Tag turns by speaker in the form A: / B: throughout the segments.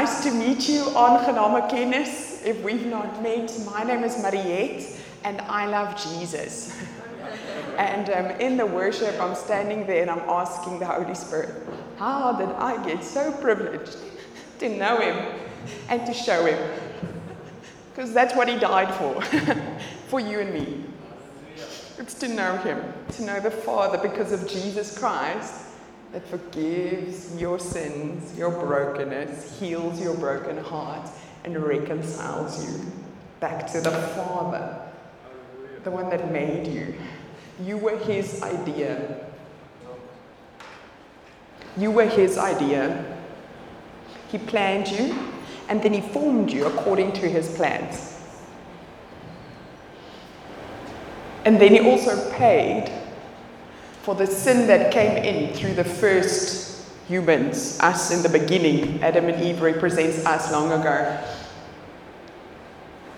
A: nice to meet you on Gename Kennis. If we've not met, my name is Mariette and I love Jesus. and um, in the worship, I'm standing there and I'm asking the Holy Spirit, how did I get so privileged to know Him and to show Him? Because that's what He died for, for you and me. It's to know Him, to know the Father because of Jesus Christ that forgives your sins, your brokenness, heals your broken heart, and reconciles you back to the Father, the one that made you. You were His idea. You were His idea. He planned you, and then He formed you according to His plans. And then He also paid for the sin that came in through the first humans, us in the beginning. Adam and Eve represents us long ago.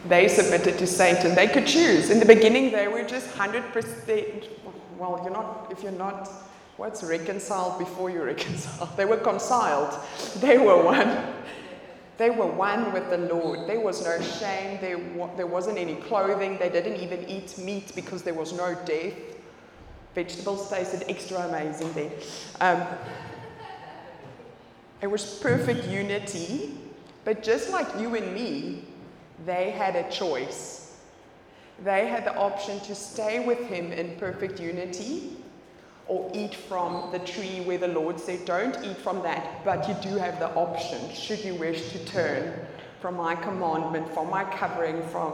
A: They submitted to Satan. They could choose. In the beginning, they were just 100%. Well, you're not, if you're not, what's reconciled before you reconcile? They were conciled. They were one. They were one with the Lord. There was no shame. There, there wasn't any clothing. They didn't even eat meat because there was no death. Vegetables tasted extra amazing there. Um, it was perfect unity, but just like you and me, they had a choice. They had the option to stay with him in perfect unity or eat from the tree where the Lord said, Don't eat from that, but you do have the option, should you wish to turn from my commandment, from my covering, from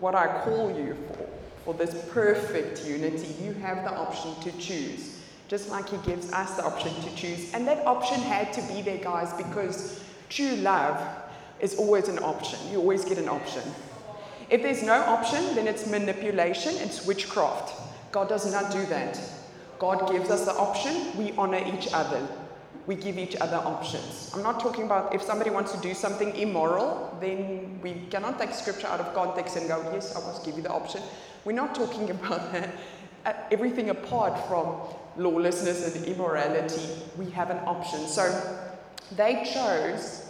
A: what I call you for, for this perfect unity. You have the option to choose, just like He gives us the option to choose. And that option had to be there, guys, because true love is always an option. You always get an option. If there's no option, then it's manipulation, it's witchcraft. God does not do that. God gives us the option, we honor each other. We give each other options. I'm not talking about if somebody wants to do something immoral, then we cannot take scripture out of context and go, yes, I must give you the option. We're not talking about that. Uh, everything apart from lawlessness and immorality, we have an option. So they chose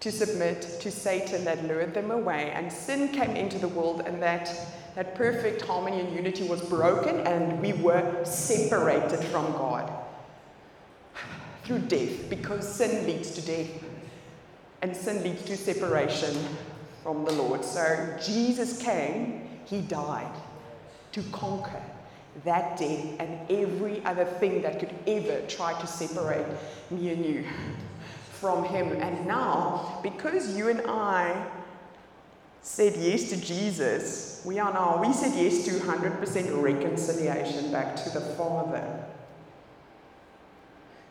A: to submit to Satan that lured them away, and sin came into the world, and that that perfect harmony and unity was broken, and we were separated from God through death, because sin leads to death, and sin leads to separation from the Lord. So Jesus came, He died to conquer that death and every other thing that could ever try to separate me and you from Him. And now, because you and I said yes to Jesus, we are now, we said yes to 100% reconciliation back to the Father.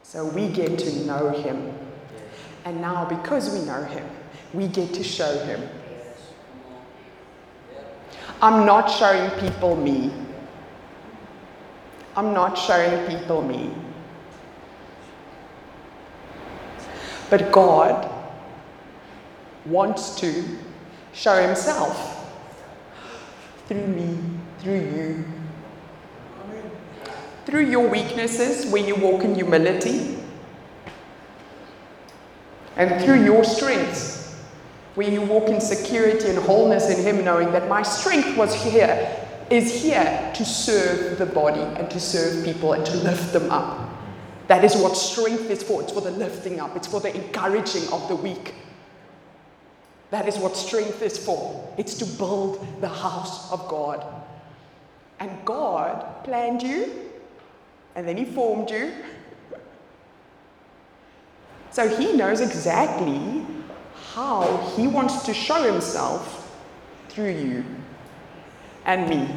A: So we get to know Him. And now, because we know Him, we get to show Him. I'm not showing people me. I'm not showing people me. But God wants to show himself through me, through you. Through your weaknesses, where you walk in humility, and through your strengths, where you walk in security and wholeness in Him, knowing that my strength was here, is here to serve the body and to serve people and to lift them up. That is what strength is for. It's for the lifting up, it's for the encouraging of the weak. That is what strength is for. It's to build the house of God. And God planned you, and then He formed you. So He knows exactly how He wants to show Himself through you and me.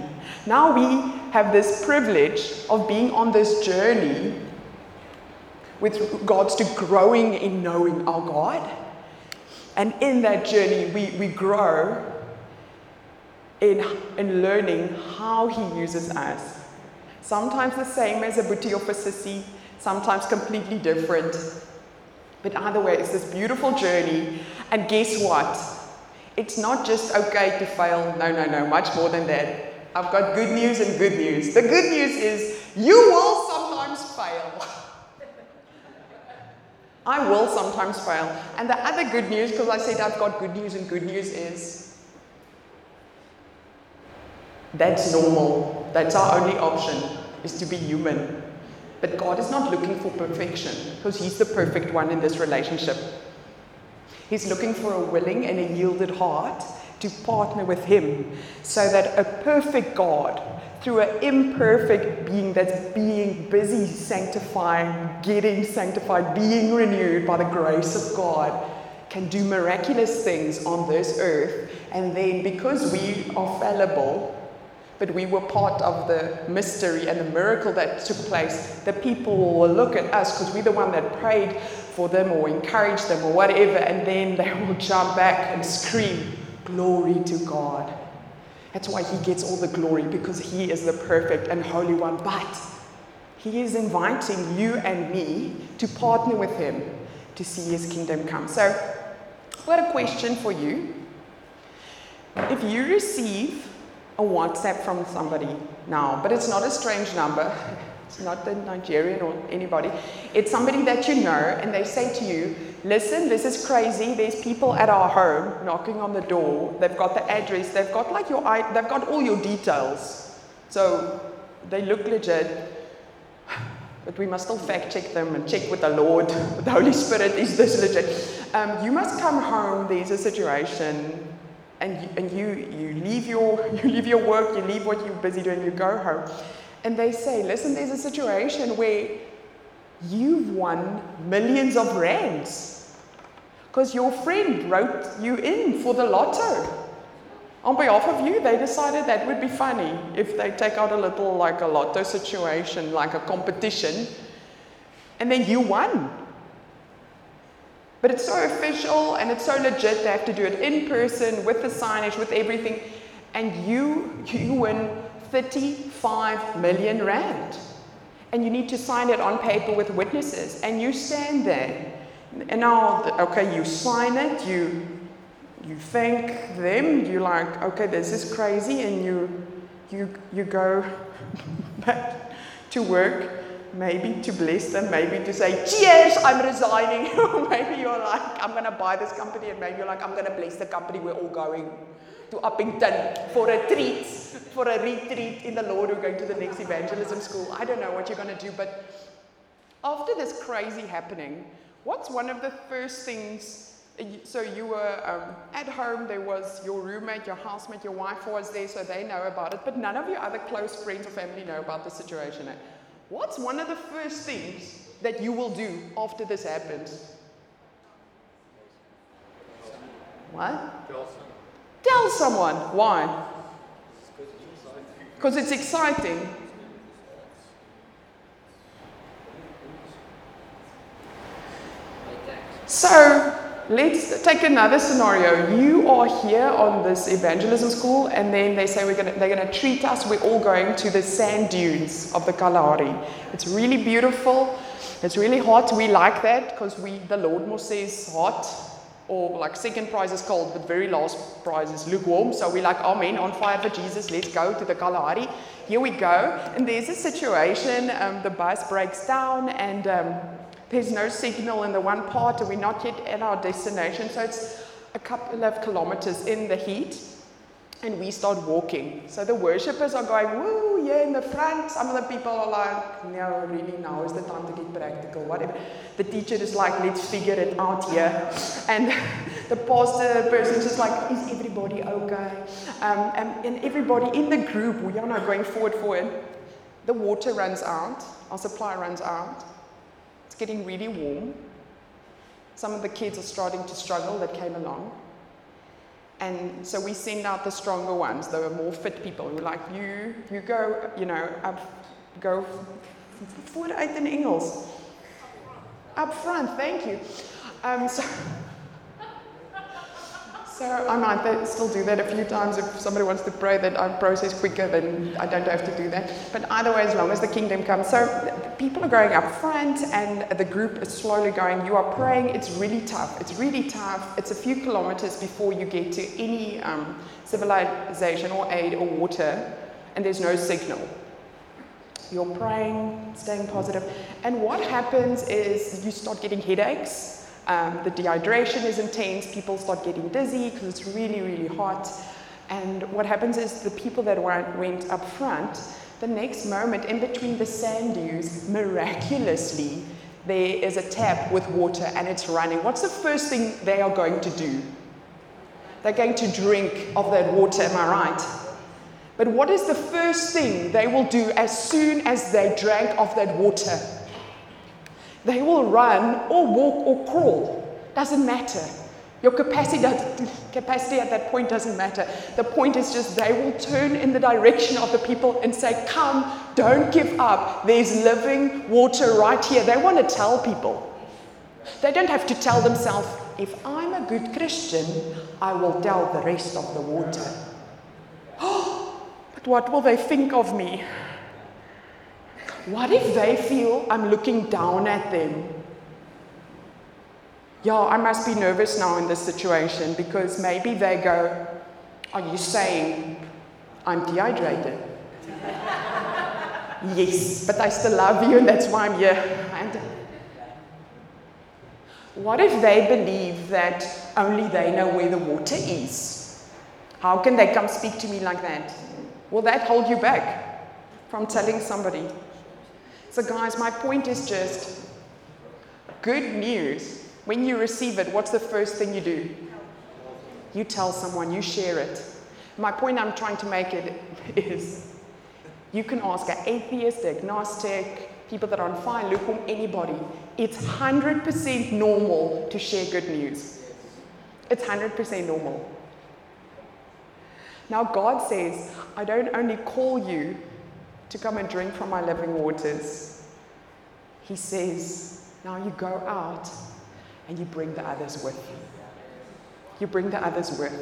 A: Now we have this privilege of being on this journey with regards to growing in knowing our God. And in that journey, we, we grow in, in learning how He uses us. Sometimes the same as a boetie of a sissy, sometimes completely different. But either way, it's this beautiful journey. And guess what? It's not just okay to fail. No, no, no, much more than that. I've got good news and good news. The good news is you will sometimes fail. I will sometimes fail. And the other good news, because I said I've got good news, and good news is that's normal. That's our only option, is to be human. But God is not looking for perfection, because He's the perfect one in this relationship. He's looking for a willing and a yielded heart to partner with Him so that a perfect God, through an imperfect being that's being busy sanctifying, getting sanctified, being renewed by the grace of God, can do miraculous things on this earth. And then, because we are fallible, but we were part of the mystery and the miracle that took place, the people will look at us because we're the one that prayed for them or encourage them or whatever, and then they will jump back and scream, Glory to God. That's why He gets all the glory because He is the perfect and holy one. But He is inviting you and me to partner with Him to see His kingdom come. So, I've got a question for you. If you receive a WhatsApp from somebody now, but it's not a strange number, it's not the Nigerian or anybody, it's somebody that you know, and they say to you, Listen, this is crazy. There's people at our home knocking on the door. They've got the address. They've got like your, they've got all your details. So they look legit. But we must still fact check them and check with the Lord, with the Holy Spirit, is this legit? Um, you must come home. There's a situation, and you, and you you leave your you leave your work, you leave what you're busy doing, you go home, and they say, listen, there's a situation where you've won millions of rands because your friend wrote you in for the lotto. On behalf of you, they decided that would be funny if they take out a little like a lotto situation, like a competition, and then you won. But it's so official and it's so legit, they have to do it in person with the signage, with everything, and you, you win 35 million rand. And you need to sign it on paper with witnesses, and you stand there. And now, okay, you sign it, you you thank them, you're like, okay, this is crazy, and you you you go back to work, maybe to bless them, maybe to say, cheers, I'm resigning. or maybe you're like, I'm gonna buy this company, and maybe you're like, I'm gonna bless the company, we're all going to Upington for a treat, for a retreat in the Lord, we're going to the next evangelism school. I don't know what you're gonna do, but after this crazy happening, What's one of the first things? So you were um, at home, there was your roommate, your housemate, your wife was there, so they know about it, but none of your other close friends or family know about the situation. What's one of the first things that you will do after this happens? What? Tell someone. Tell someone. Why? Because it's exciting. So let's take another scenario. You are here on this evangelism school, and then they say we're gonna, they're going to treat us. We're all going to the sand dunes of the Kalahari. It's really beautiful. It's really hot. We like that because we the Lord more says hot, or like second prize is cold, but very last prize is lukewarm. So we like, Amen, on fire for Jesus. Let's go to the Kalahari. Here we go. And there's a situation. Um, the bus breaks down, and um, there's no signal in the one part, and we're not yet at our destination. So it's a couple of kilometers in the heat, and we start walking. So the worshippers are going, woo, yeah, in the front. Some of the people are like, no, really, now is the time to get practical, whatever. The teacher is like, let's figure it out here. And the pastor person is just like, is everybody okay? Um, and, and everybody in the group, we are now going forward, forward. The water runs out, our supply runs out getting really warm. Some of the kids are starting to struggle that came along. And so we send out the stronger ones, the more fit people who are like, you, you go, you know, up, go voor uit in Engels. Up front, thank you. Um, so so I might still do that a few times. If somebody wants to pray that I process quicker, then I don't have to do that. But either way, as long as the kingdom comes. So people are going up front and the group is slowly going. You are praying. It's really tough. It's really tough. It's a few kilometers before you get to any um, civilization or aid or water, and there's no signal. you're praying, staying positive. And what happens is you start getting headaches. Um, the dehydration is intense. People start getting dizzy because it's really, really hot. And what happens is the people that went up front, the next moment, in between the sand dunes, miraculously, there is a tap with water and it's running. What's the first thing they are going to do? They're going to drink of that water, am I right? But what is the first thing they will do as soon as they drank of that water? They will run or walk or crawl. Doesn't matter. Your capacity, capacity at that point doesn't matter. The point is just they will turn in the direction of the people and say, Come, don't give up. There's living water right here. They want to tell people. They don't have to tell themselves, If I'm a good Christian, I will tell the rest of the water. but what will they think of me? What if they feel I'm looking down at them? Yeah, I must be nervous now in this situation because maybe they go, Are you saying I'm dehydrated? yes, but I still love you and that's why I'm here. And what if they believe that only they know where the water is? How can they come speak to me like that? Will that hold you back from telling somebody? So, guys, my point is just good news. When you receive it, what's the first thing you do? You tell someone, you share it. My point I'm trying to make it is you can ask an atheist, agnostic, people that are on fire, lukewarm, anybody. It's 100% normal to share good news. It's 100% normal. Now, God says, I don't only call you to come and drink from my living waters. He says, now you go out and you bring the others with you. You bring the others with.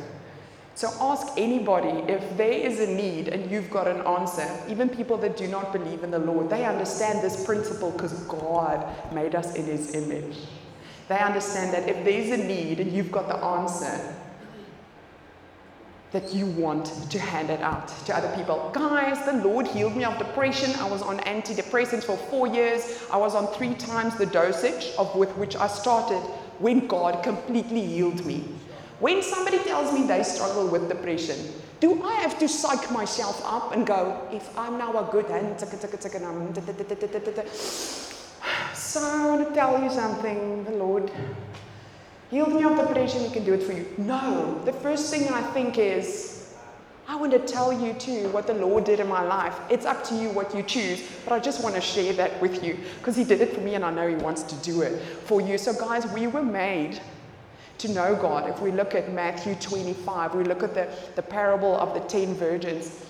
A: So ask anybody if there is a need and you've got an answer. Even people that do not believe in the Lord, they understand this principle because God made us in His image. They understand that if there's a need and you've got the answer, that you want to hand it out to other people. Guys, the Lord healed me of depression. I was on antidepressants for four years. I was on three times the dosage of with which I started when God completely healed me. When somebody tells me they struggle with depression, do I have to psych myself up and go, if I'm now a good hand, so I want to tell you something, the Lord healed me of depression, he can do it for you. No, the first thing I think is, I want to tell you too what the Lord did in my life. It's up to you what you choose, but I just want to share that with you because He did it for me and I know He wants to do it for you. So, guys, we were made to know God. If we look at Matthew 25, we look at the, the parable of the ten virgins,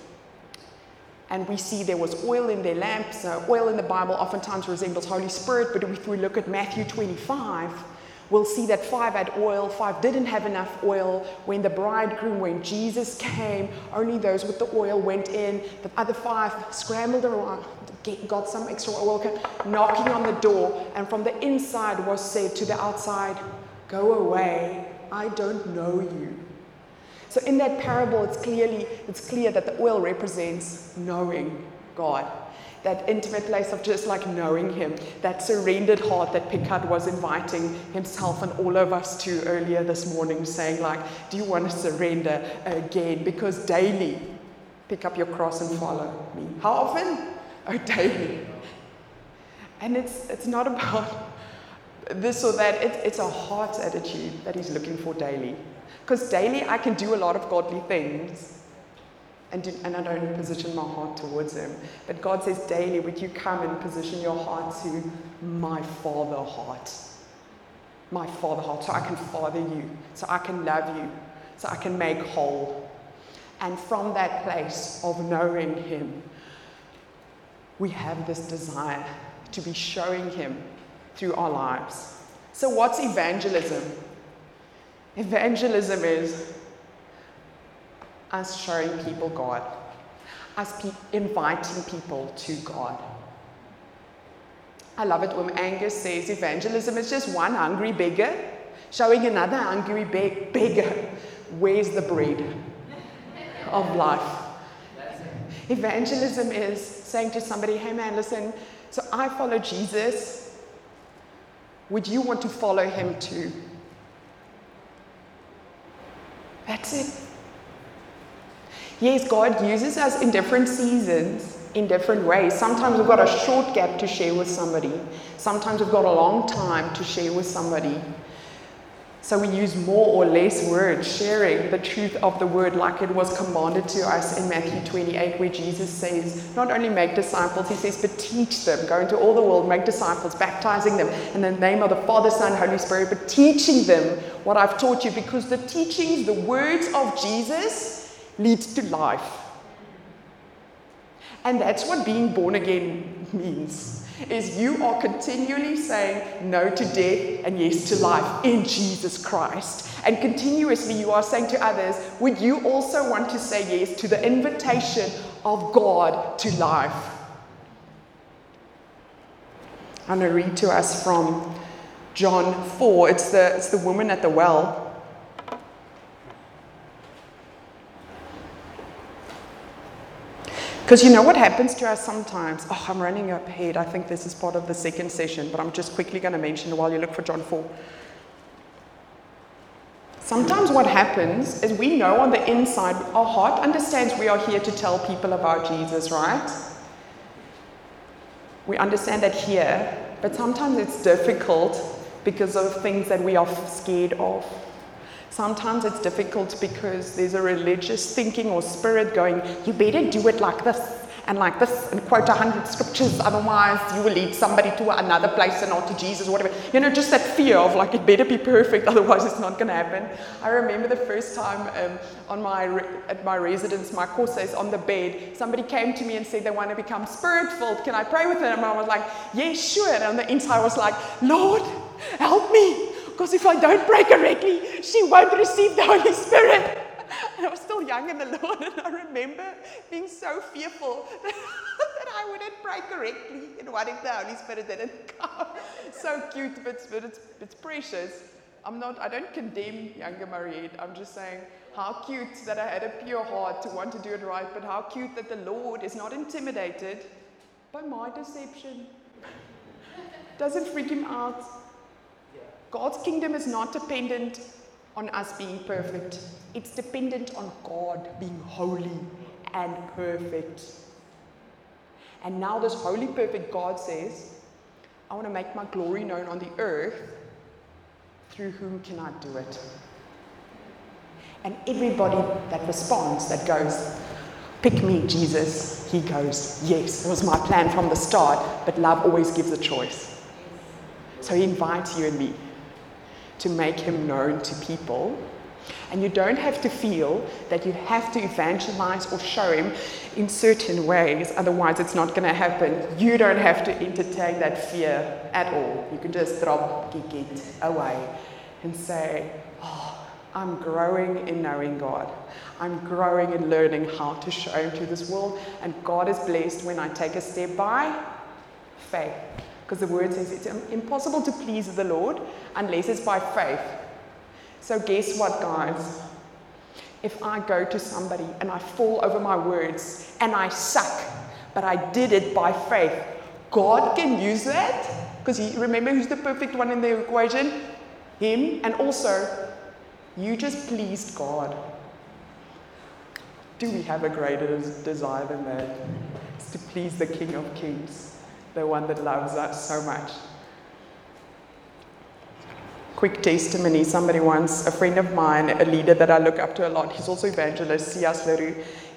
A: and we see there was oil in their lamps. Oil in the Bible oftentimes resembles Holy Spirit, but if we look at Matthew 25, we'll see that five had oil, five didn't have enough oil. When the bridegroom, when Jesus came, only those with the oil went in. The other five scrambled around, got some extra oil, knocking on the door, and from the inside was said to the outside, Go away, I don't know you. So in that parable, it's clearly it's clear that the oil represents knowing God that intimate place of just like knowing Him, that surrendered heart that Picard was inviting himself and all of us to earlier this morning, saying, like, do you want to surrender again? Because daily, pick up your cross and follow me. How often? Oh, daily. And it's, it's not about this or that, it, it's a heart attitude that He's looking for daily. Because daily I can do a lot of godly things, and, and I don't position my heart towards Him. But God says daily, would you come and position your heart to my Father heart? My Father heart, so I can father you, so I can love you, so I can make whole. And from that place of knowing Him, we have this desire to be showing Him through our lives. So, what's evangelism? Evangelism is us showing people God, as pe- inviting people to God. I love it when Angus says evangelism is just one hungry beggar showing another hungry be- beggar where's the bread of life. Evangelism is saying to somebody, hey man, listen, so I follow Jesus. Would you want to follow him too? That's it. Yes, God uses us in different seasons, in different ways. Sometimes we've got a short gap to share with somebody, sometimes we've got a long time to share with somebody. So we use more or less words, sharing the truth of the word like it was commanded to us in Matthew 28, where Jesus says, not only make disciples, he says, but teach them. Go into all the world, make disciples, baptizing them in the name of the Father, Son, Holy Spirit, but teaching them what I've taught you, because the teachings, the words of Jesus leads to life. And that's what being born again means is you are continually saying no to death and yes to life in Jesus Christ. And continuously you are saying to others, would you also want to say yes to the invitation of God to life? I'm going to read to us from John 4. It's the, it's the woman at the well. Because you know what happens to us sometimes? Oh, I'm running up ahead. I think this is part of the second session, but I'm just quickly going to mention while you look for John 4. Sometimes what happens is we know on the inside, our heart understands we are here to tell people about Jesus, right? We understand that here, but sometimes it's difficult because of things that we are scared of. Sometimes it's difficult because there's a religious thinking or spirit going, you better do it like this and like this and quote a hundred scriptures, otherwise you will lead somebody to another place and not to Jesus whatever. You know, just that fear of like it better be perfect, otherwise it's not going to happen. I remember the first time um, on my re- at my residence, my course says on the bed, somebody came to me and said they want to become spirit filled. Can I pray with them? And I was like, yes, sure. And on the inside I was like, Lord, help me. Because if I don't pray correctly, she won't receive the Holy Spirit. And I was still young in the Lord, and I remember being so fearful that, I wouldn't pray correctly and what if the Holy Spirit didn't come. So cute, but, but it's, it's precious. I'm not, I don't condemn younger Mariette. I'm just saying how cute that I had a pure heart to want to do it right, but how cute that the Lord is not intimidated by my deception. Doesn't freak him out. God's kingdom is not dependent on us being perfect, it's dependent on God being holy and perfect. And now, this holy, perfect God says, I want to make my glory known on the earth. Through whom can I do it? And everybody that responds, that goes, Pick me, Jesus, he goes, Yes, it was my plan from the start, but love always gives a choice. So he invites you and me to make him known to people. And you don't have to feel that you have to evangelize or show him in certain ways, otherwise, it's not going to happen. You don't have to entertain that fear at all. You can just drop, it away and say, Oh, I'm growing in knowing God. I'm growing in learning how to show Him to this world. And God is blessed when I take a step by faith. Because the word says it's impossible to please the Lord unless it's by faith. So, guess what, guys? If I go to somebody and I fall over my words and I suck, but I did it by faith, God can use that. Because remember who's the perfect one in the equation? Him. And also, you just pleased God. Do we have a greater desire than that? It's to please the King of Kings the one that loves us so much. Quick testimony somebody once, a friend of mine, a leader that I look up to a lot, he's also evangelist, C.S.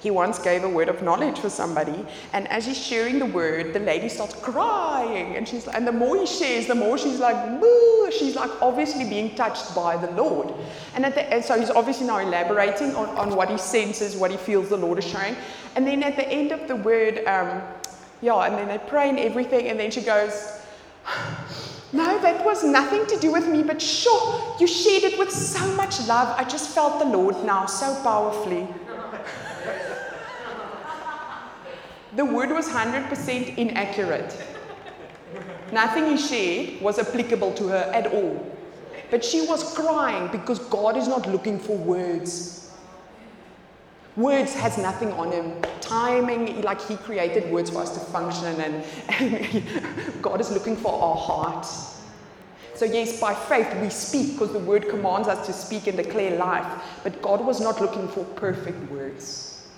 A: He once gave a word of knowledge for somebody, and as he's sharing the word, the lady starts crying, and she's and the more he shares, the more she's like, boo, she's like obviously being touched by the Lord. And, at the, and so he's obviously now elaborating on, on what he senses, what he feels the Lord is showing. And then at the end of the word, um, yeah, and then they pray and everything, and then she goes, No, that was nothing to do with me, but sure, you shared it with so much love. I just felt the Lord now so powerfully. the word was 100% inaccurate. Nothing he shared was applicable to her at all. But she was crying because God is not looking for words. Words has nothing on him. Timing, like he created words for us to function, and, and God is looking for our heart. So, yes, by faith we speak because the word commands us to speak and declare life. But God was not looking for perfect words.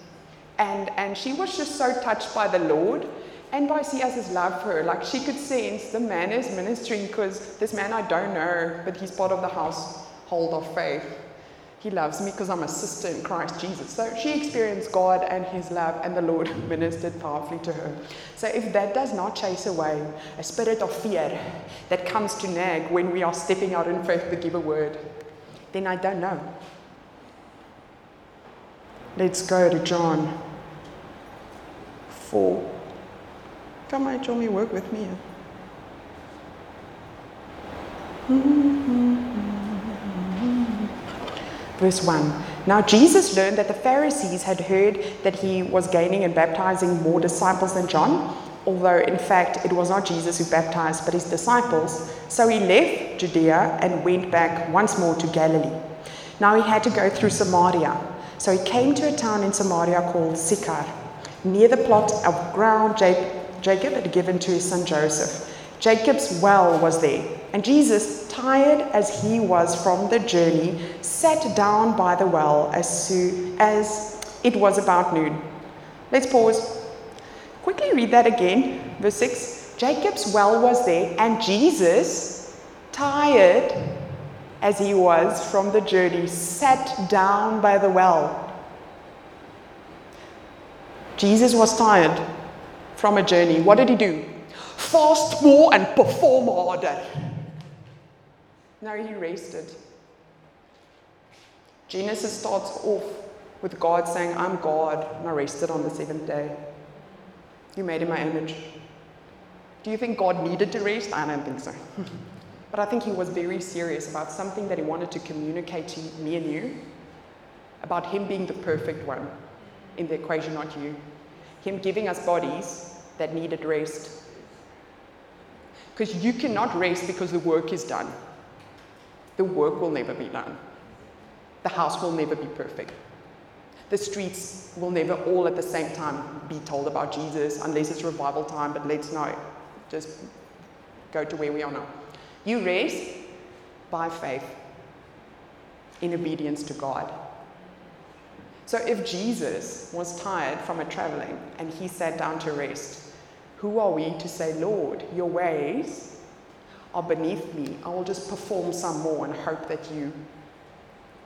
A: And, and she was just so touched by the Lord and by C.S.'s love for her. Like she could sense the man is ministering because this man I don't know, but he's part of the household of faith. He loves me because I'm a sister in Christ Jesus. So she experienced God and His love, and the Lord ministered powerfully to her. So if that does not chase away a spirit of fear that comes to nag when we are stepping out in faith to give a word, then I don't know. Let's go to John 4. Come on, show me work with me. Mm-hmm. Verse 1 Now Jesus learned that the Pharisees had heard that he was gaining and baptizing more disciples than John, although in fact it was not Jesus who baptized, but his disciples. So he left Judea and went back once more to Galilee. Now he had to go through Samaria. So he came to a town in Samaria called Sychar, near the plot of ground Jacob had given to his son Joseph. Jacob's well was there, and Jesus, tired as he was from the journey, sat down by the well as, soon as it was about noon. Let's pause. Quickly read that again. Verse 6 Jacob's well was there, and Jesus, tired as he was from the journey, sat down by the well. Jesus was tired from a journey. What did he do? fast more and perform harder. Now he rested. Genesis starts off with God saying, I'm God, and I rested on the seventh day. You made in my image. Do you think God needed to rest? I don't think so. but I think he was very serious about something that he wanted to communicate to me and you about him being the perfect one in the equation, not you. Him giving us bodies that needed rest because you cannot rest because the work is done. The work will never be done. The house will never be perfect. The streets will never all at the same time be told about Jesus unless it's revival time, but let's not just go to where we are now. You rest by faith in obedience to God. So if Jesus was tired from a traveling and he sat down to rest, who are we to say, Lord, your ways are beneath me. I will just perform some more and hope that you,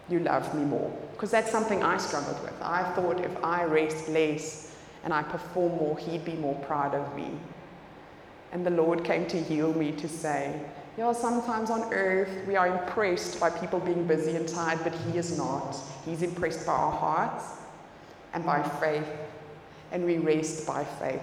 A: you love me more? Because that's something I struggled with. I thought if I rest less and I perform more, he'd be more proud of me. And the Lord came to heal me to say, yeah, sometimes on earth we are impressed by people being busy and tired, but He is not. He's impressed by our hearts and by faith, and we rest by faith.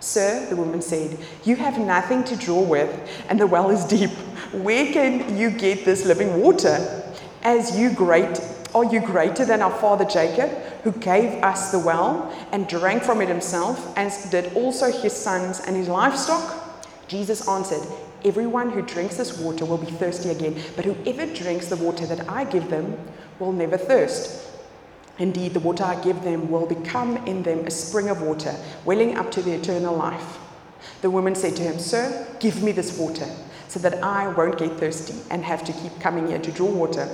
A: Sir, the woman said, You have nothing to draw with, and the well is deep. Where can you get this living water? As you great are you greater than our father Jacob, who gave us the well and drank from it himself, as did also his sons and his livestock? Jesus answered, Everyone who drinks this water will be thirsty again, but whoever drinks the water that I give them will never thirst. Indeed, the water I give them will become in them a spring of water, welling up to the eternal life. The woman said to him, Sir, give me this water, so that I won't get thirsty and have to keep coming here to draw water.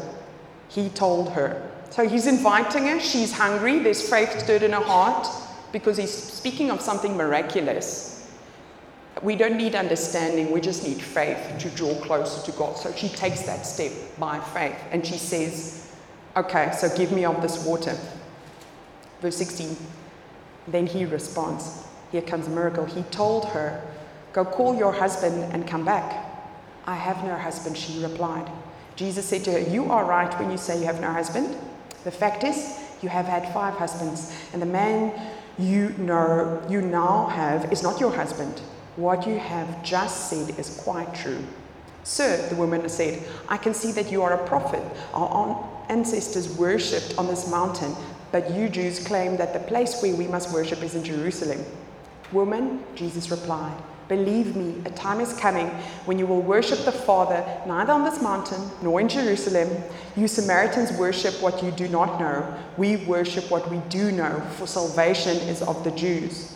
A: He told her. So he's inviting her. She's hungry. There's faith stirred in her heart because he's speaking of something miraculous. We don't need understanding, we just need faith to draw closer to God. So she takes that step by faith and she says, Okay, so give me of this water. Verse 16. Then he responds. Here comes a miracle. He told her, Go call your husband and come back. I have no husband, she replied. Jesus said to her, You are right when you say you have no husband. The fact is, you have had five husbands, and the man you know you now have is not your husband. What you have just said is quite true. Sir, the woman said, I can see that you are a prophet. Ancestors worshipped on this mountain, but you Jews claim that the place where we must worship is in Jerusalem. Woman, Jesus replied, Believe me, a time is coming when you will worship the Father neither on this mountain nor in Jerusalem. You Samaritans worship what you do not know. We worship what we do know, for salvation is of the Jews.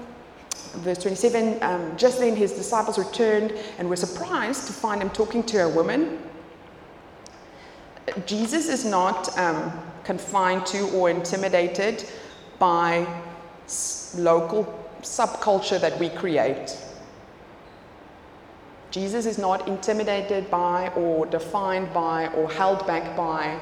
A: Verse 27 um, Just then his disciples returned and were surprised to find him talking to a woman. Jesus is not um, confined to or intimidated by local subculture that we create. Jesus is not intimidated by or defined by or held back by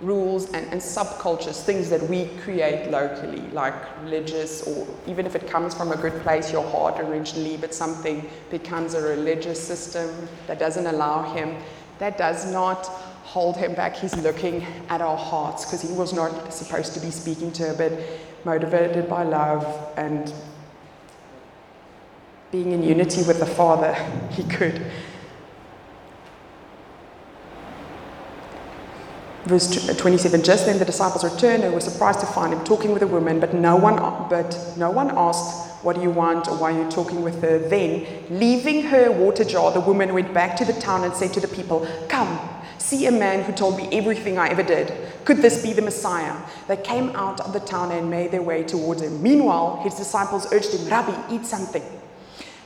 A: rules and, and, subcultures, things that we create locally, like religious, or even if it comes from a good place, your heart originally, but something becomes a religious system that doesn't allow him, that does not hold him back. He's looking at our hearts because he was not supposed to be speaking to her, but motivated by love and being in unity with the Father, he could. Verse uh, 27 Just then the disciples returned and were surprised to find him talking with a woman, but no one, but no one asked, What do you want or why are you talking with her? Then, leaving her water jar, the woman went back to the town and said to the people, Come, see a man who told me everything I ever did. Could this be the Messiah? They came out of the town and made their way towards him. Meanwhile, his disciples urged him, Rabbi, eat something.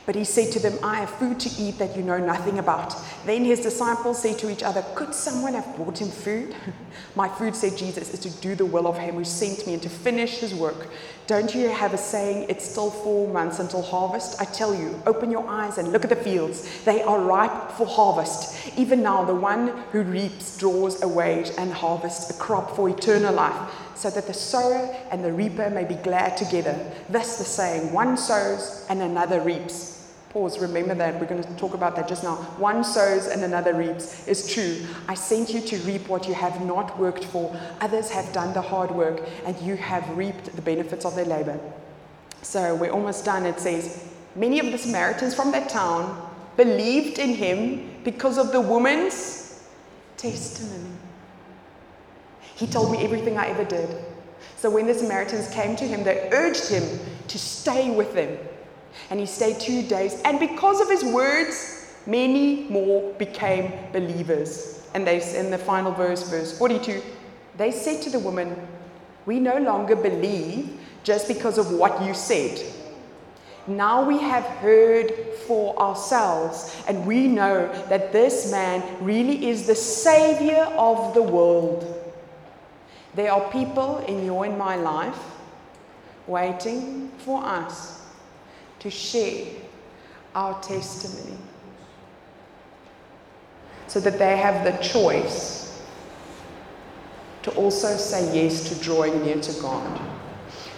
A: But he said to them, I have food to eat that you know nothing about. Then his disciples said to each other, Could someone have brought him food? My food, said Jesus, is to do the will of him who sent me and to finish his work. Don't you have a saying, It's still four months until harvest? I tell you, open your eyes and look at the fields. They are ripe for harvest. Even now, the one who reaps draws a wage and harvests a crop for eternal life, so that the sower and the reaper may be glad together. Thus the saying, One sows and another reaps. Pause, remember that. We're going to talk about that just now. One sows and another reaps is true. I sent you to reap what you have not worked for. Others have done the hard work, and you have reaped the benefits of their labor. So we're almost done. It says, Many of the Samaritans from that town believed in him because of the woman's testimony. He told me everything I ever did. So when the Samaritans came to him, they urged him to stay with them and he stayed two days. And because of his words, many more became believers. And they, in the final verse, verse 42, they said to the woman, We no longer believe just because of what you said. Now we have heard for ourselves, and we know that this man really is the Savior of the world. There are people in your and my life waiting for us to share our testimony so that they have the choice to also say yes to drawing near to God.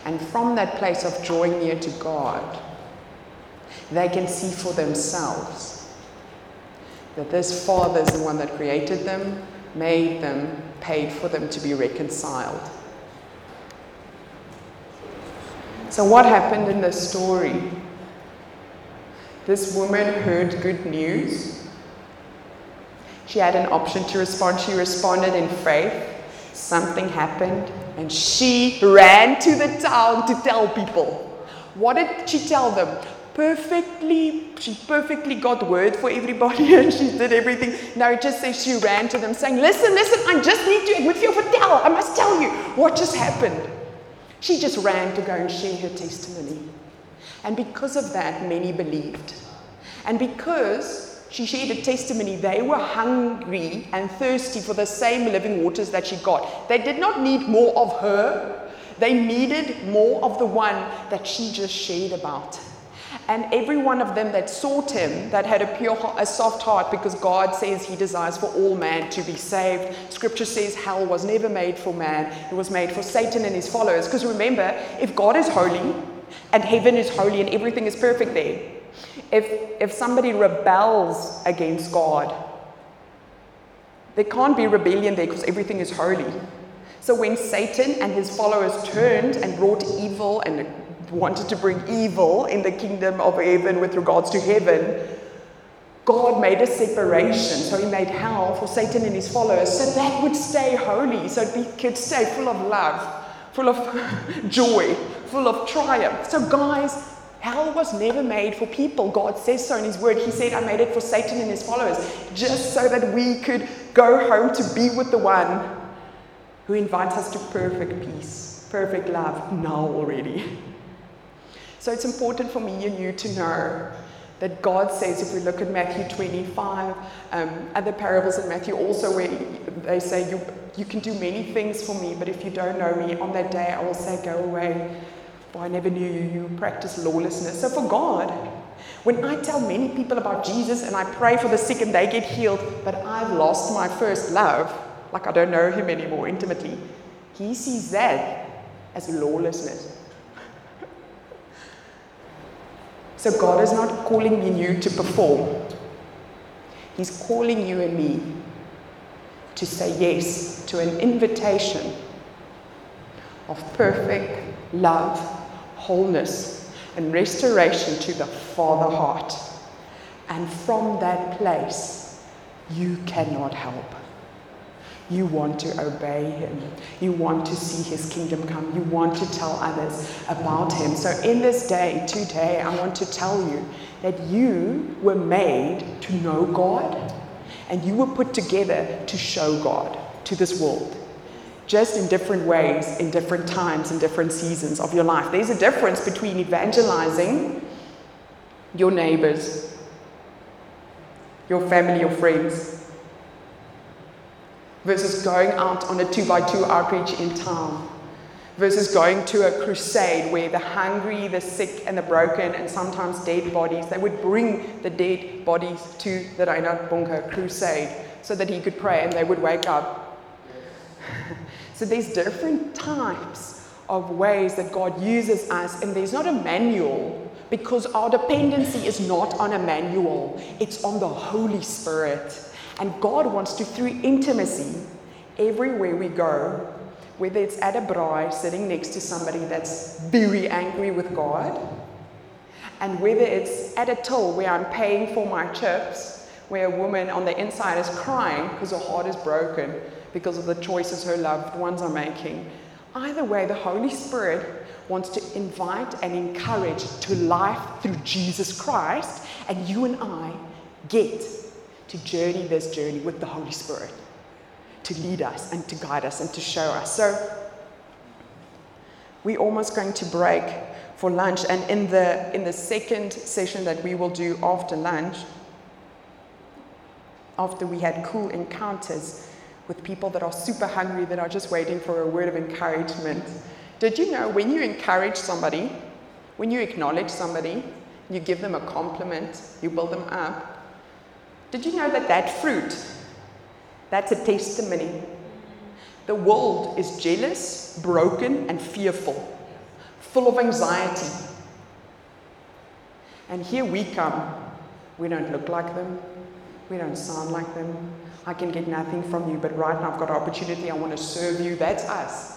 A: And from that place of drawing near to God, they can see for themselves that this Father is the one that created them, made them, paid for them to be reconciled. So, what happened in this story this woman heard good news. She had an option to respond. She responded in faith. Something happened, and she ran to the town to tell people. What did she tell them? Perfectly, she perfectly got word for everybody and she did everything. Now it just says she ran to them saying, Listen, listen, I just need to with you for tell. I must tell you what just happened. She just ran to go and share her testimony. And because of that, many believed. And because she shared a testimony, they were hungry and thirsty for the same living waters that she got. They did not need more of her, they needed more of the one that she just shared about. And every one of them that sought him, that had a pure, a soft heart, because God says he desires for all man to be saved. Scripture says hell was never made for man, it was made for Satan and his followers. Because remember, if God is holy and heaven is holy and everything is perfect there, if, if somebody rebels against God, there can't be rebellion there because everything is holy. So when Satan and his followers turned and brought evil and wanted to bring evil in the kingdom of heaven with regards to heaven, God made a separation. So he made hell for Satan and his followers so that would stay holy, so it could stay full of love, full of joy, full of triumph. So, guys, hell was never made for people. God says so in his word. He said, I made it for Satan and his followers, just so that we could go home to be with the one who invites us to perfect peace, perfect love now already. So it's important for me and you to know that God says, if we look at Matthew 25, um, other parables in Matthew also, where they say, you, you can do many things for me, but if you don't know me, on that day I will say, Go away, for I never knew you. You practice lawlessness. So for God, when I tell many people about Jesus and I pray for the sick and they get healed, but I've lost my first love, like I don't know him anymore intimately, he sees that as lawlessness. So God is not calling you to perform. He's calling you and me to say yes to an invitation of perfect love, wholeness, and restoration to the Father heart. And from that place, you cannot help. You want to obey him. You want to see his kingdom come. You want to tell others about him. So, in this day, today, I want to tell you that you were made to know God and you were put together to show God to this world. Just in different ways, in different times, in different seasons of your life. There's a difference between evangelizing your neighbors, your family, your friends, versus going out on a two by two outreach in town versus going to a crusade where the hungry, the sick, and the broken, and sometimes dead bodies, they would bring the dead bodies to the Reinhard Bonnke crusade so that he could pray and they would wake up. so there's different types of ways that God uses us, and there's not a manual because our dependency is not on a manual, it's on the Holy Spirit. And God wants to, through intimacy, everywhere we go, whether it's at a braai sitting next to somebody that's very angry with God, and whether it's at a till where I'm paying for my chips, where a woman on the inside is crying because her heart is broken because of the choices her loved ones are making. Either way, the Holy Spirit wants to invite and encourage to life through Jesus Christ, and you and I get to journey this journey with the Holy Spirit, to lead us and to guide us and to show us. So we're almost going to break for lunch, and in the in the second session that we will do after lunch, after we had cool encounters with people that are super hungry, that are just waiting for a word of encouragement. Did you know when you encourage somebody, when you acknowledge somebody, you give them a compliment, you build them up, did you know that that fruit, that's a testimony? The world is jealous, broken, and fearful, full of anxiety. And here we come. We don't look like them. We don't sound like them. I can get nothing from you, but right now I've got an opportunity. I want to serve you. That's us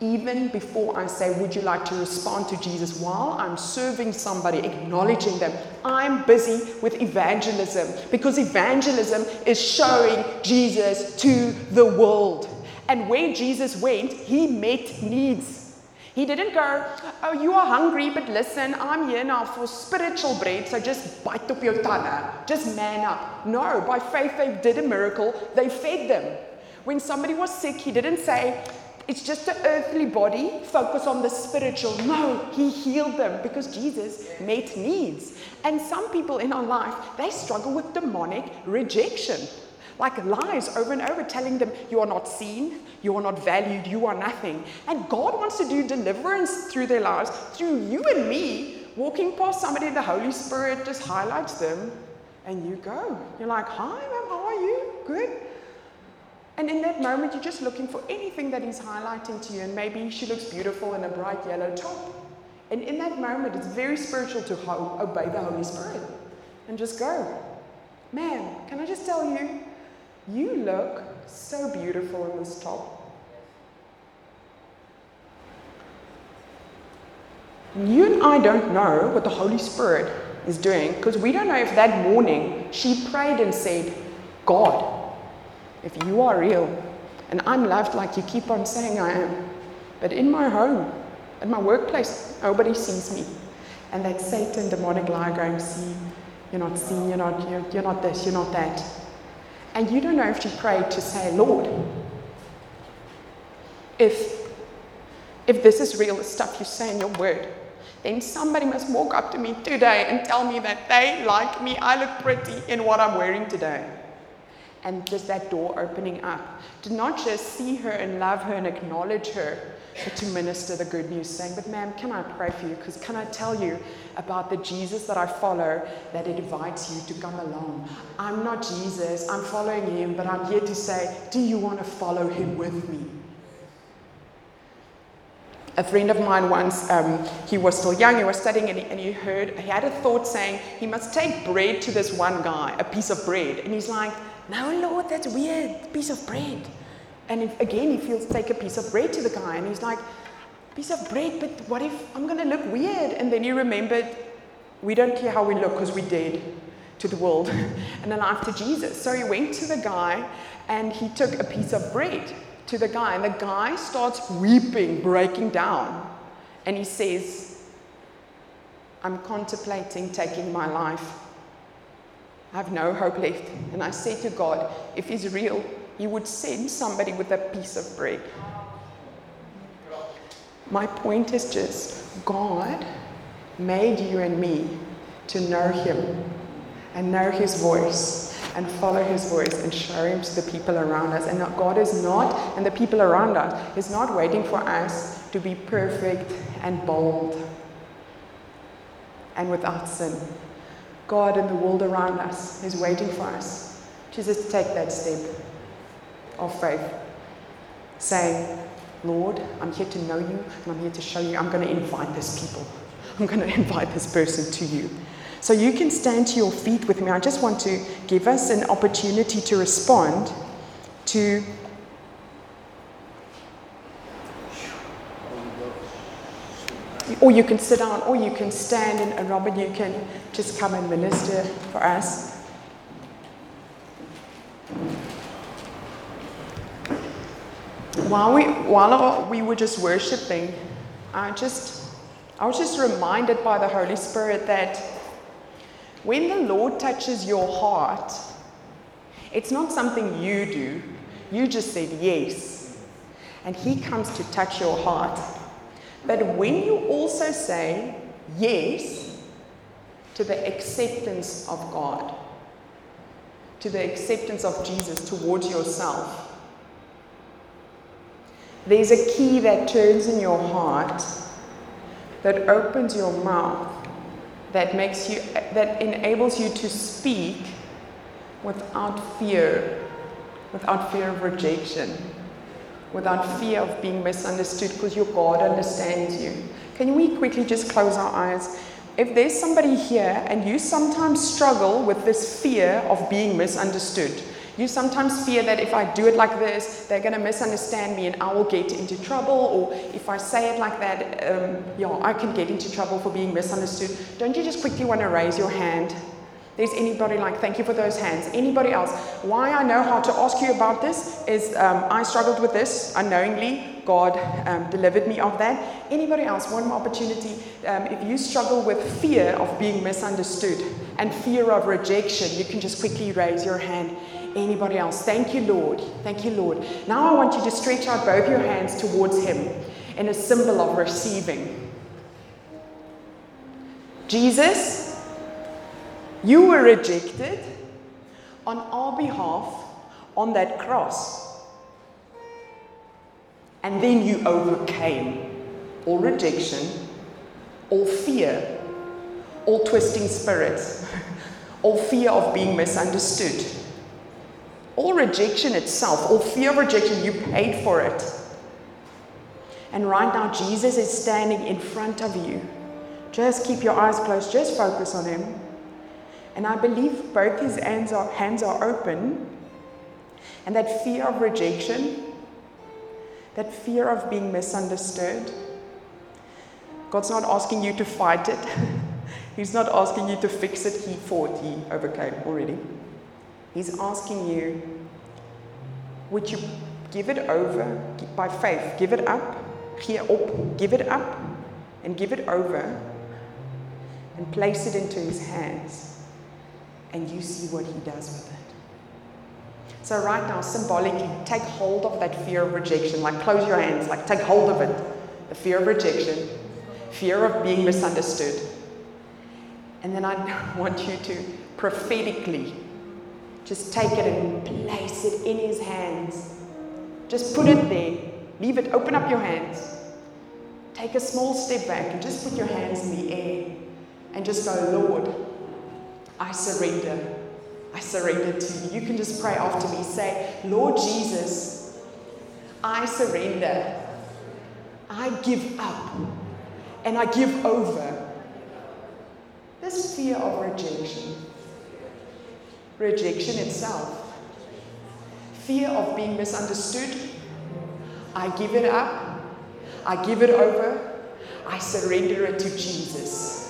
A: even before I say, Would you like to respond to Jesus while I'm serving somebody, acknowledging them, I'm busy with evangelism because evangelism is showing Jesus to the world. And where Jesus went, he met needs. He didn't go, Oh, you are hungry, but listen, I'm here now for spiritual bread, so just bite up your tongue, just man up. No, by faith they did a miracle, they fed them. When somebody was sick, he didn't say, it's just an earthly body, focus on the spiritual. No, he healed them because Jesus met needs. And some people in our life, they struggle with demonic rejection. Like lies over and over, telling them, You are not seen, you are not valued, you are nothing. And God wants to do deliverance through their lives, through you and me, walking past somebody, the Holy Spirit just highlights them, and you go. You're like, Hi, ma'am, how are you? Good. And in that moment, you're just looking for anything that He's highlighting to you, and maybe she looks beautiful in a bright yellow top. And in that moment, it's very spiritual to ho- obey the Holy Spirit and just go. Man, can I just tell you, you look so beautiful in this top. You and I don't know what the Holy Spirit is doing because we don't know if that morning she prayed and said, God, if you are real and I'm loved like you keep on saying I am, but in my home, at my workplace, nobody sees me. And that Satan, demonic lie going, see, you're not seen, you're not, you're, you're not this, you're not that. And you don't know if you prayed to say, Lord, if, if this is real, the stuff you say in your word, then somebody must walk up to me today and tell me that they like me, I look pretty in what I'm wearing today. And just that door opening up to not just see her and love her and acknowledge her, but to minister the good news, saying, But ma'am, can I pray for you? Because can I tell you about the Jesus that I follow that invites you to come along? I'm not Jesus, I'm following him, but I'm here to say, Do you want to follow him with me? a friend of mine once, um, he was still young, he was studying, and he, and he, heard, he had a thought saying he must take bread to this one guy, a piece of bread. And he's like, No, Lord, that's weird, piece of bread. And if, again, he feels take a piece of bread to the guy, and he's like, Piece of bread, but what if I'm going to look weird? And then he remembered, We don't care how we look because we're dead to the world and alive to Jesus. So he went to the guy and he took a piece of bread to the guy, and the guy starts weeping, breaking down. And he says, I'm contemplating taking my life. I have no hope left. And I said to God, if he's real, he would send somebody with a piece of bread. My point is just God made you and me to know him and know his voice and follow his voice and show him to the people around us. And God is not, and the people around us, is not waiting for us to be perfect and bold and without sin. God and the world around us is waiting for us just take that step of faith, saying, Lord, I'm here to know you and I'm here to show you. I'm going to invite this people. I'm going to invite this person to you. So you can stand to your feet with me. I just want to give us an opportunity to respond to. Or you can sit down, or you can stand, and, and Robin, you can just come and minister for us. While we, while we were just worshiping, I just, I was just reminded by the Holy Spirit that when the Lord touches your heart, it's not something you do. You just said yes. And He comes to touch your heart. But when you also say yes to the acceptance of God, to the acceptance of Jesus towards yourself, there's a key that turns in your heart that opens your mouth that makes you that enables you to speak without fear without fear of rejection without fear of being misunderstood because your God understands you can we quickly just close our eyes if there's somebody here and you sometimes struggle with this fear of being misunderstood you sometimes fear that if I do it like this, they're going to misunderstand me and I will get into trouble. Or if I say it like that, um, yeah, I can get into trouble for being misunderstood. Don't you just quickly want to raise your hand? There's anybody like, thank you for those hands. Anybody else? Why I know how to ask you about this is um, I struggled with this unknowingly. God um, delivered me of that. Anybody else? One more opportunity. Um, if you struggle with fear of being misunderstood and fear of rejection, you can just quickly raise your hand. Anybody else? Thank you, Lord. Thank you, Lord. Now I want you to stretch out both your hands towards Him in a symbol of receiving. Jesus, you were rejected on our behalf on that cross. And then you overcame all rejection, all fear, all twisting spirits, all fear of being misunderstood, all rejection itself, all fear of rejection, you paid for it. And right now, Jesus is standing in front of you. Just keep your eyes closed, just focus on Him. And I believe both His hands are, hands are open. And that fear of rejection, that fear of being misunderstood, God's not asking you to fight it. He's not asking you to fix it. He fought, He overcame already. He's asking you, would you give it over by faith? Give it up, give it up, and give it over, and place it into His hands, and you see what He does with it. So, right now, symbolically, take hold of that fear of rejection. Like, close your hands, like, take hold of it. The fear of rejection, fear of being misunderstood. And then I want you to prophetically just take it and place it in his hands. Just put it there. Leave it. Open up your hands. Take a small step back and just put your hands in the air and just go, Lord, I surrender. I surrender to you. You can just pray after me. Say, Lord Jesus, I surrender. I give up and I give over this fear of rejection rejection itself, fear of being misunderstood. I give it up, I give it over, I surrender it to Jesus.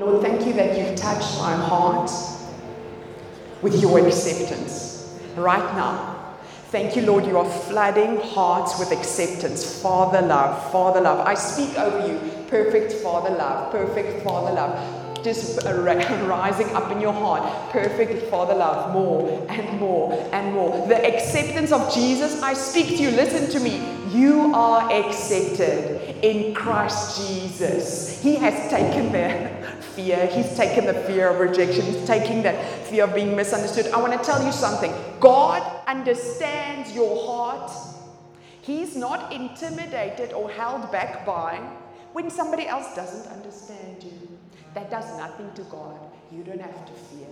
A: Lord, thank you that you've touched my heart with your acceptance right now. Thank you, Lord, you are flooding hearts with acceptance. Father love, Father love. I speak over you, perfect Father love, perfect Father love just rising up in your heart. Perfect Father love, more and more and more. The acceptance of Jesus, I speak to you, listen to me. You are accepted in Christ Jesus. He has taken the fear, He's taken the fear of rejection, He's taking that fear of being misunderstood. I want to tell you something God understands your heart. He's not intimidated or held back by when somebody else doesn't understand you. That does nothing to God. You don't have to fear.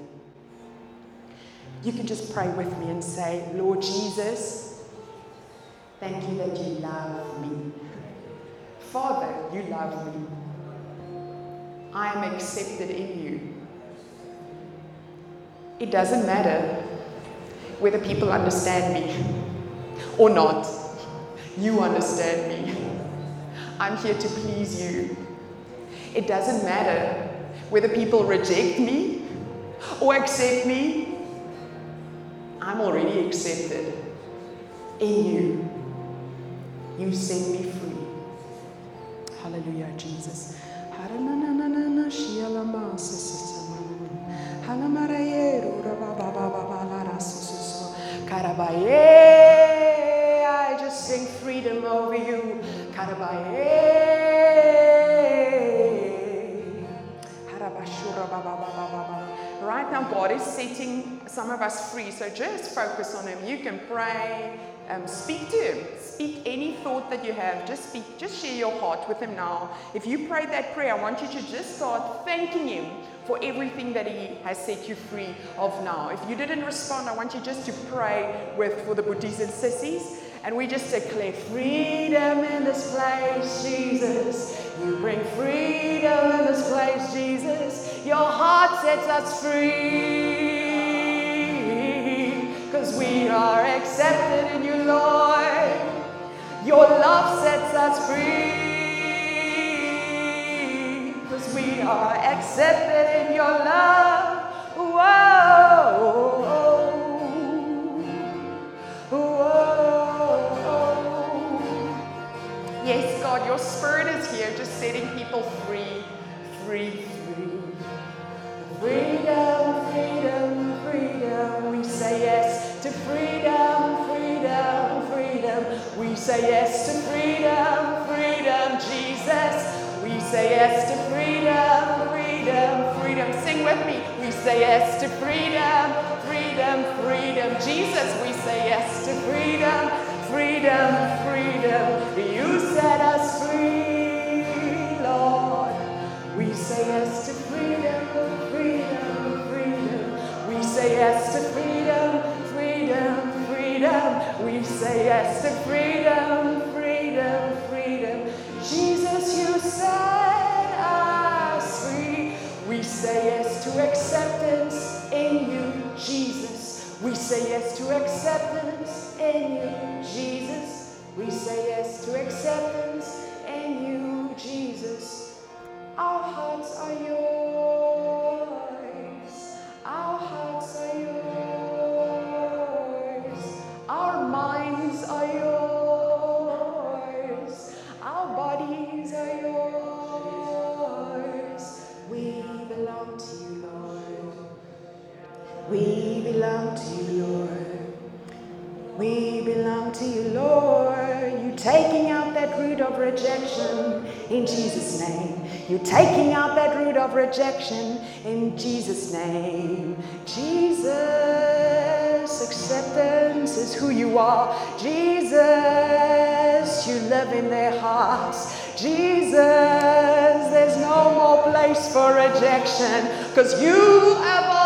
A: You can just pray with me and say, Lord Jesus, thank you that you love me. Father, you love me. I am accepted in you. It doesn't matter whether people understand me or not. You understand me. I'm here to please you. It doesn't matter whether people reject me or accept me. I'm already accepted in you. You set me free. Hallelujah, Jesus. I just sing freedom over you. Right now, God is setting some of us free. So just focus on Him. You can pray, um, speak to Him. Speak any thought that you have. Just speak, just share your heart with Him now. If you prayed that prayer, I want you to just start thanking Him for everything that He has set you free of now. If you didn't respond, I want you just to pray with for the Boeties and sissies. And we just declare freedom in this place, Jesus. You bring freedom in this place, Jesus. Your heart sets us free. Because we are accepted in you, Lord. Your love sets us free. Because we are accepted in your love. Whoa. Whoa. Yes, God, your spirit is here, just setting people free, free, free. Freedom, say yes to freedom, freedom, Jesus. We say yes to freedom, freedom, freedom. Sing with me. We say yes to freedom, freedom, freedom. Jesus, we say yes to freedom, freedom, freedom. You set us free, Lord. We say yes to freedom, freedom, freedom. We say yes to freedom. We say yes to freedom, freedom, freedom. Jesus, you set us free. We
B: say yes to acceptance in you, Jesus. We say yes to acceptance in you, Jesus. We say yes to acceptance in you, Jesus. Our hearts are yours. Belong to you, Lord. We belong to you, Lord. You're taking out that root of rejection in Jesus' name. You're taking out that root of rejection in Jesus' name. Jesus, acceptance is who you are. Jesus, you live in their hearts. Jesus, there's no more place for rejection because you have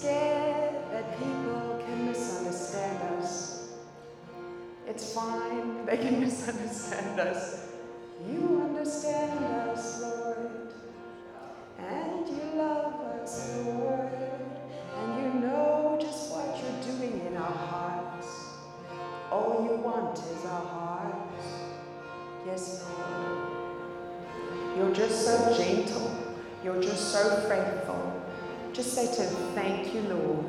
B: scared that people can misunderstand us. It's fine, they can misunderstand us. You understand us, Lord. And you love us, Lord. And you know just what you're doing in our hearts. All you want is our hearts. Yes, Lord.
A: You're just so gentle. You're just so faithful. Just say to him, Thank you, Lord,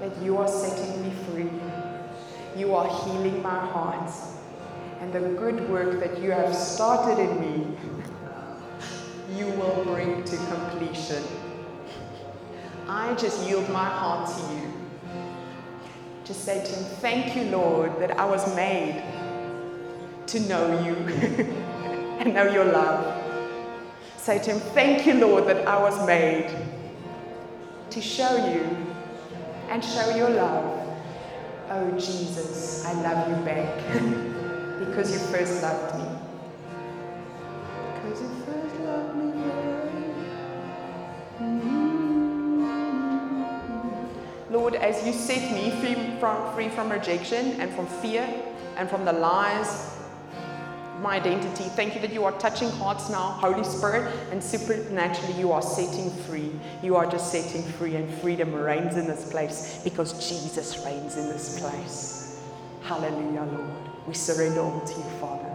A: that you are setting me free. You are healing my heart. And the good work that you have started in me, you will bring to completion. I just yield my heart to you. Just say to him, Thank you, Lord, that I was made to know you and know your love. Say to him, Thank you, Lord, that I was made to show you and show your love. Oh, Jesus, I love you back because you first loved me. Because you first loved me, Lord. Mm-hmm. Lord, as you set me free from, free from rejection and from fear and from the lies my identity. Thank you that you are touching hearts now, Holy Spirit, and supernaturally you are setting free. You are just setting free, and freedom reigns in this place because Jesus reigns in this place. Hallelujah, Lord. We surrender all to you, Father.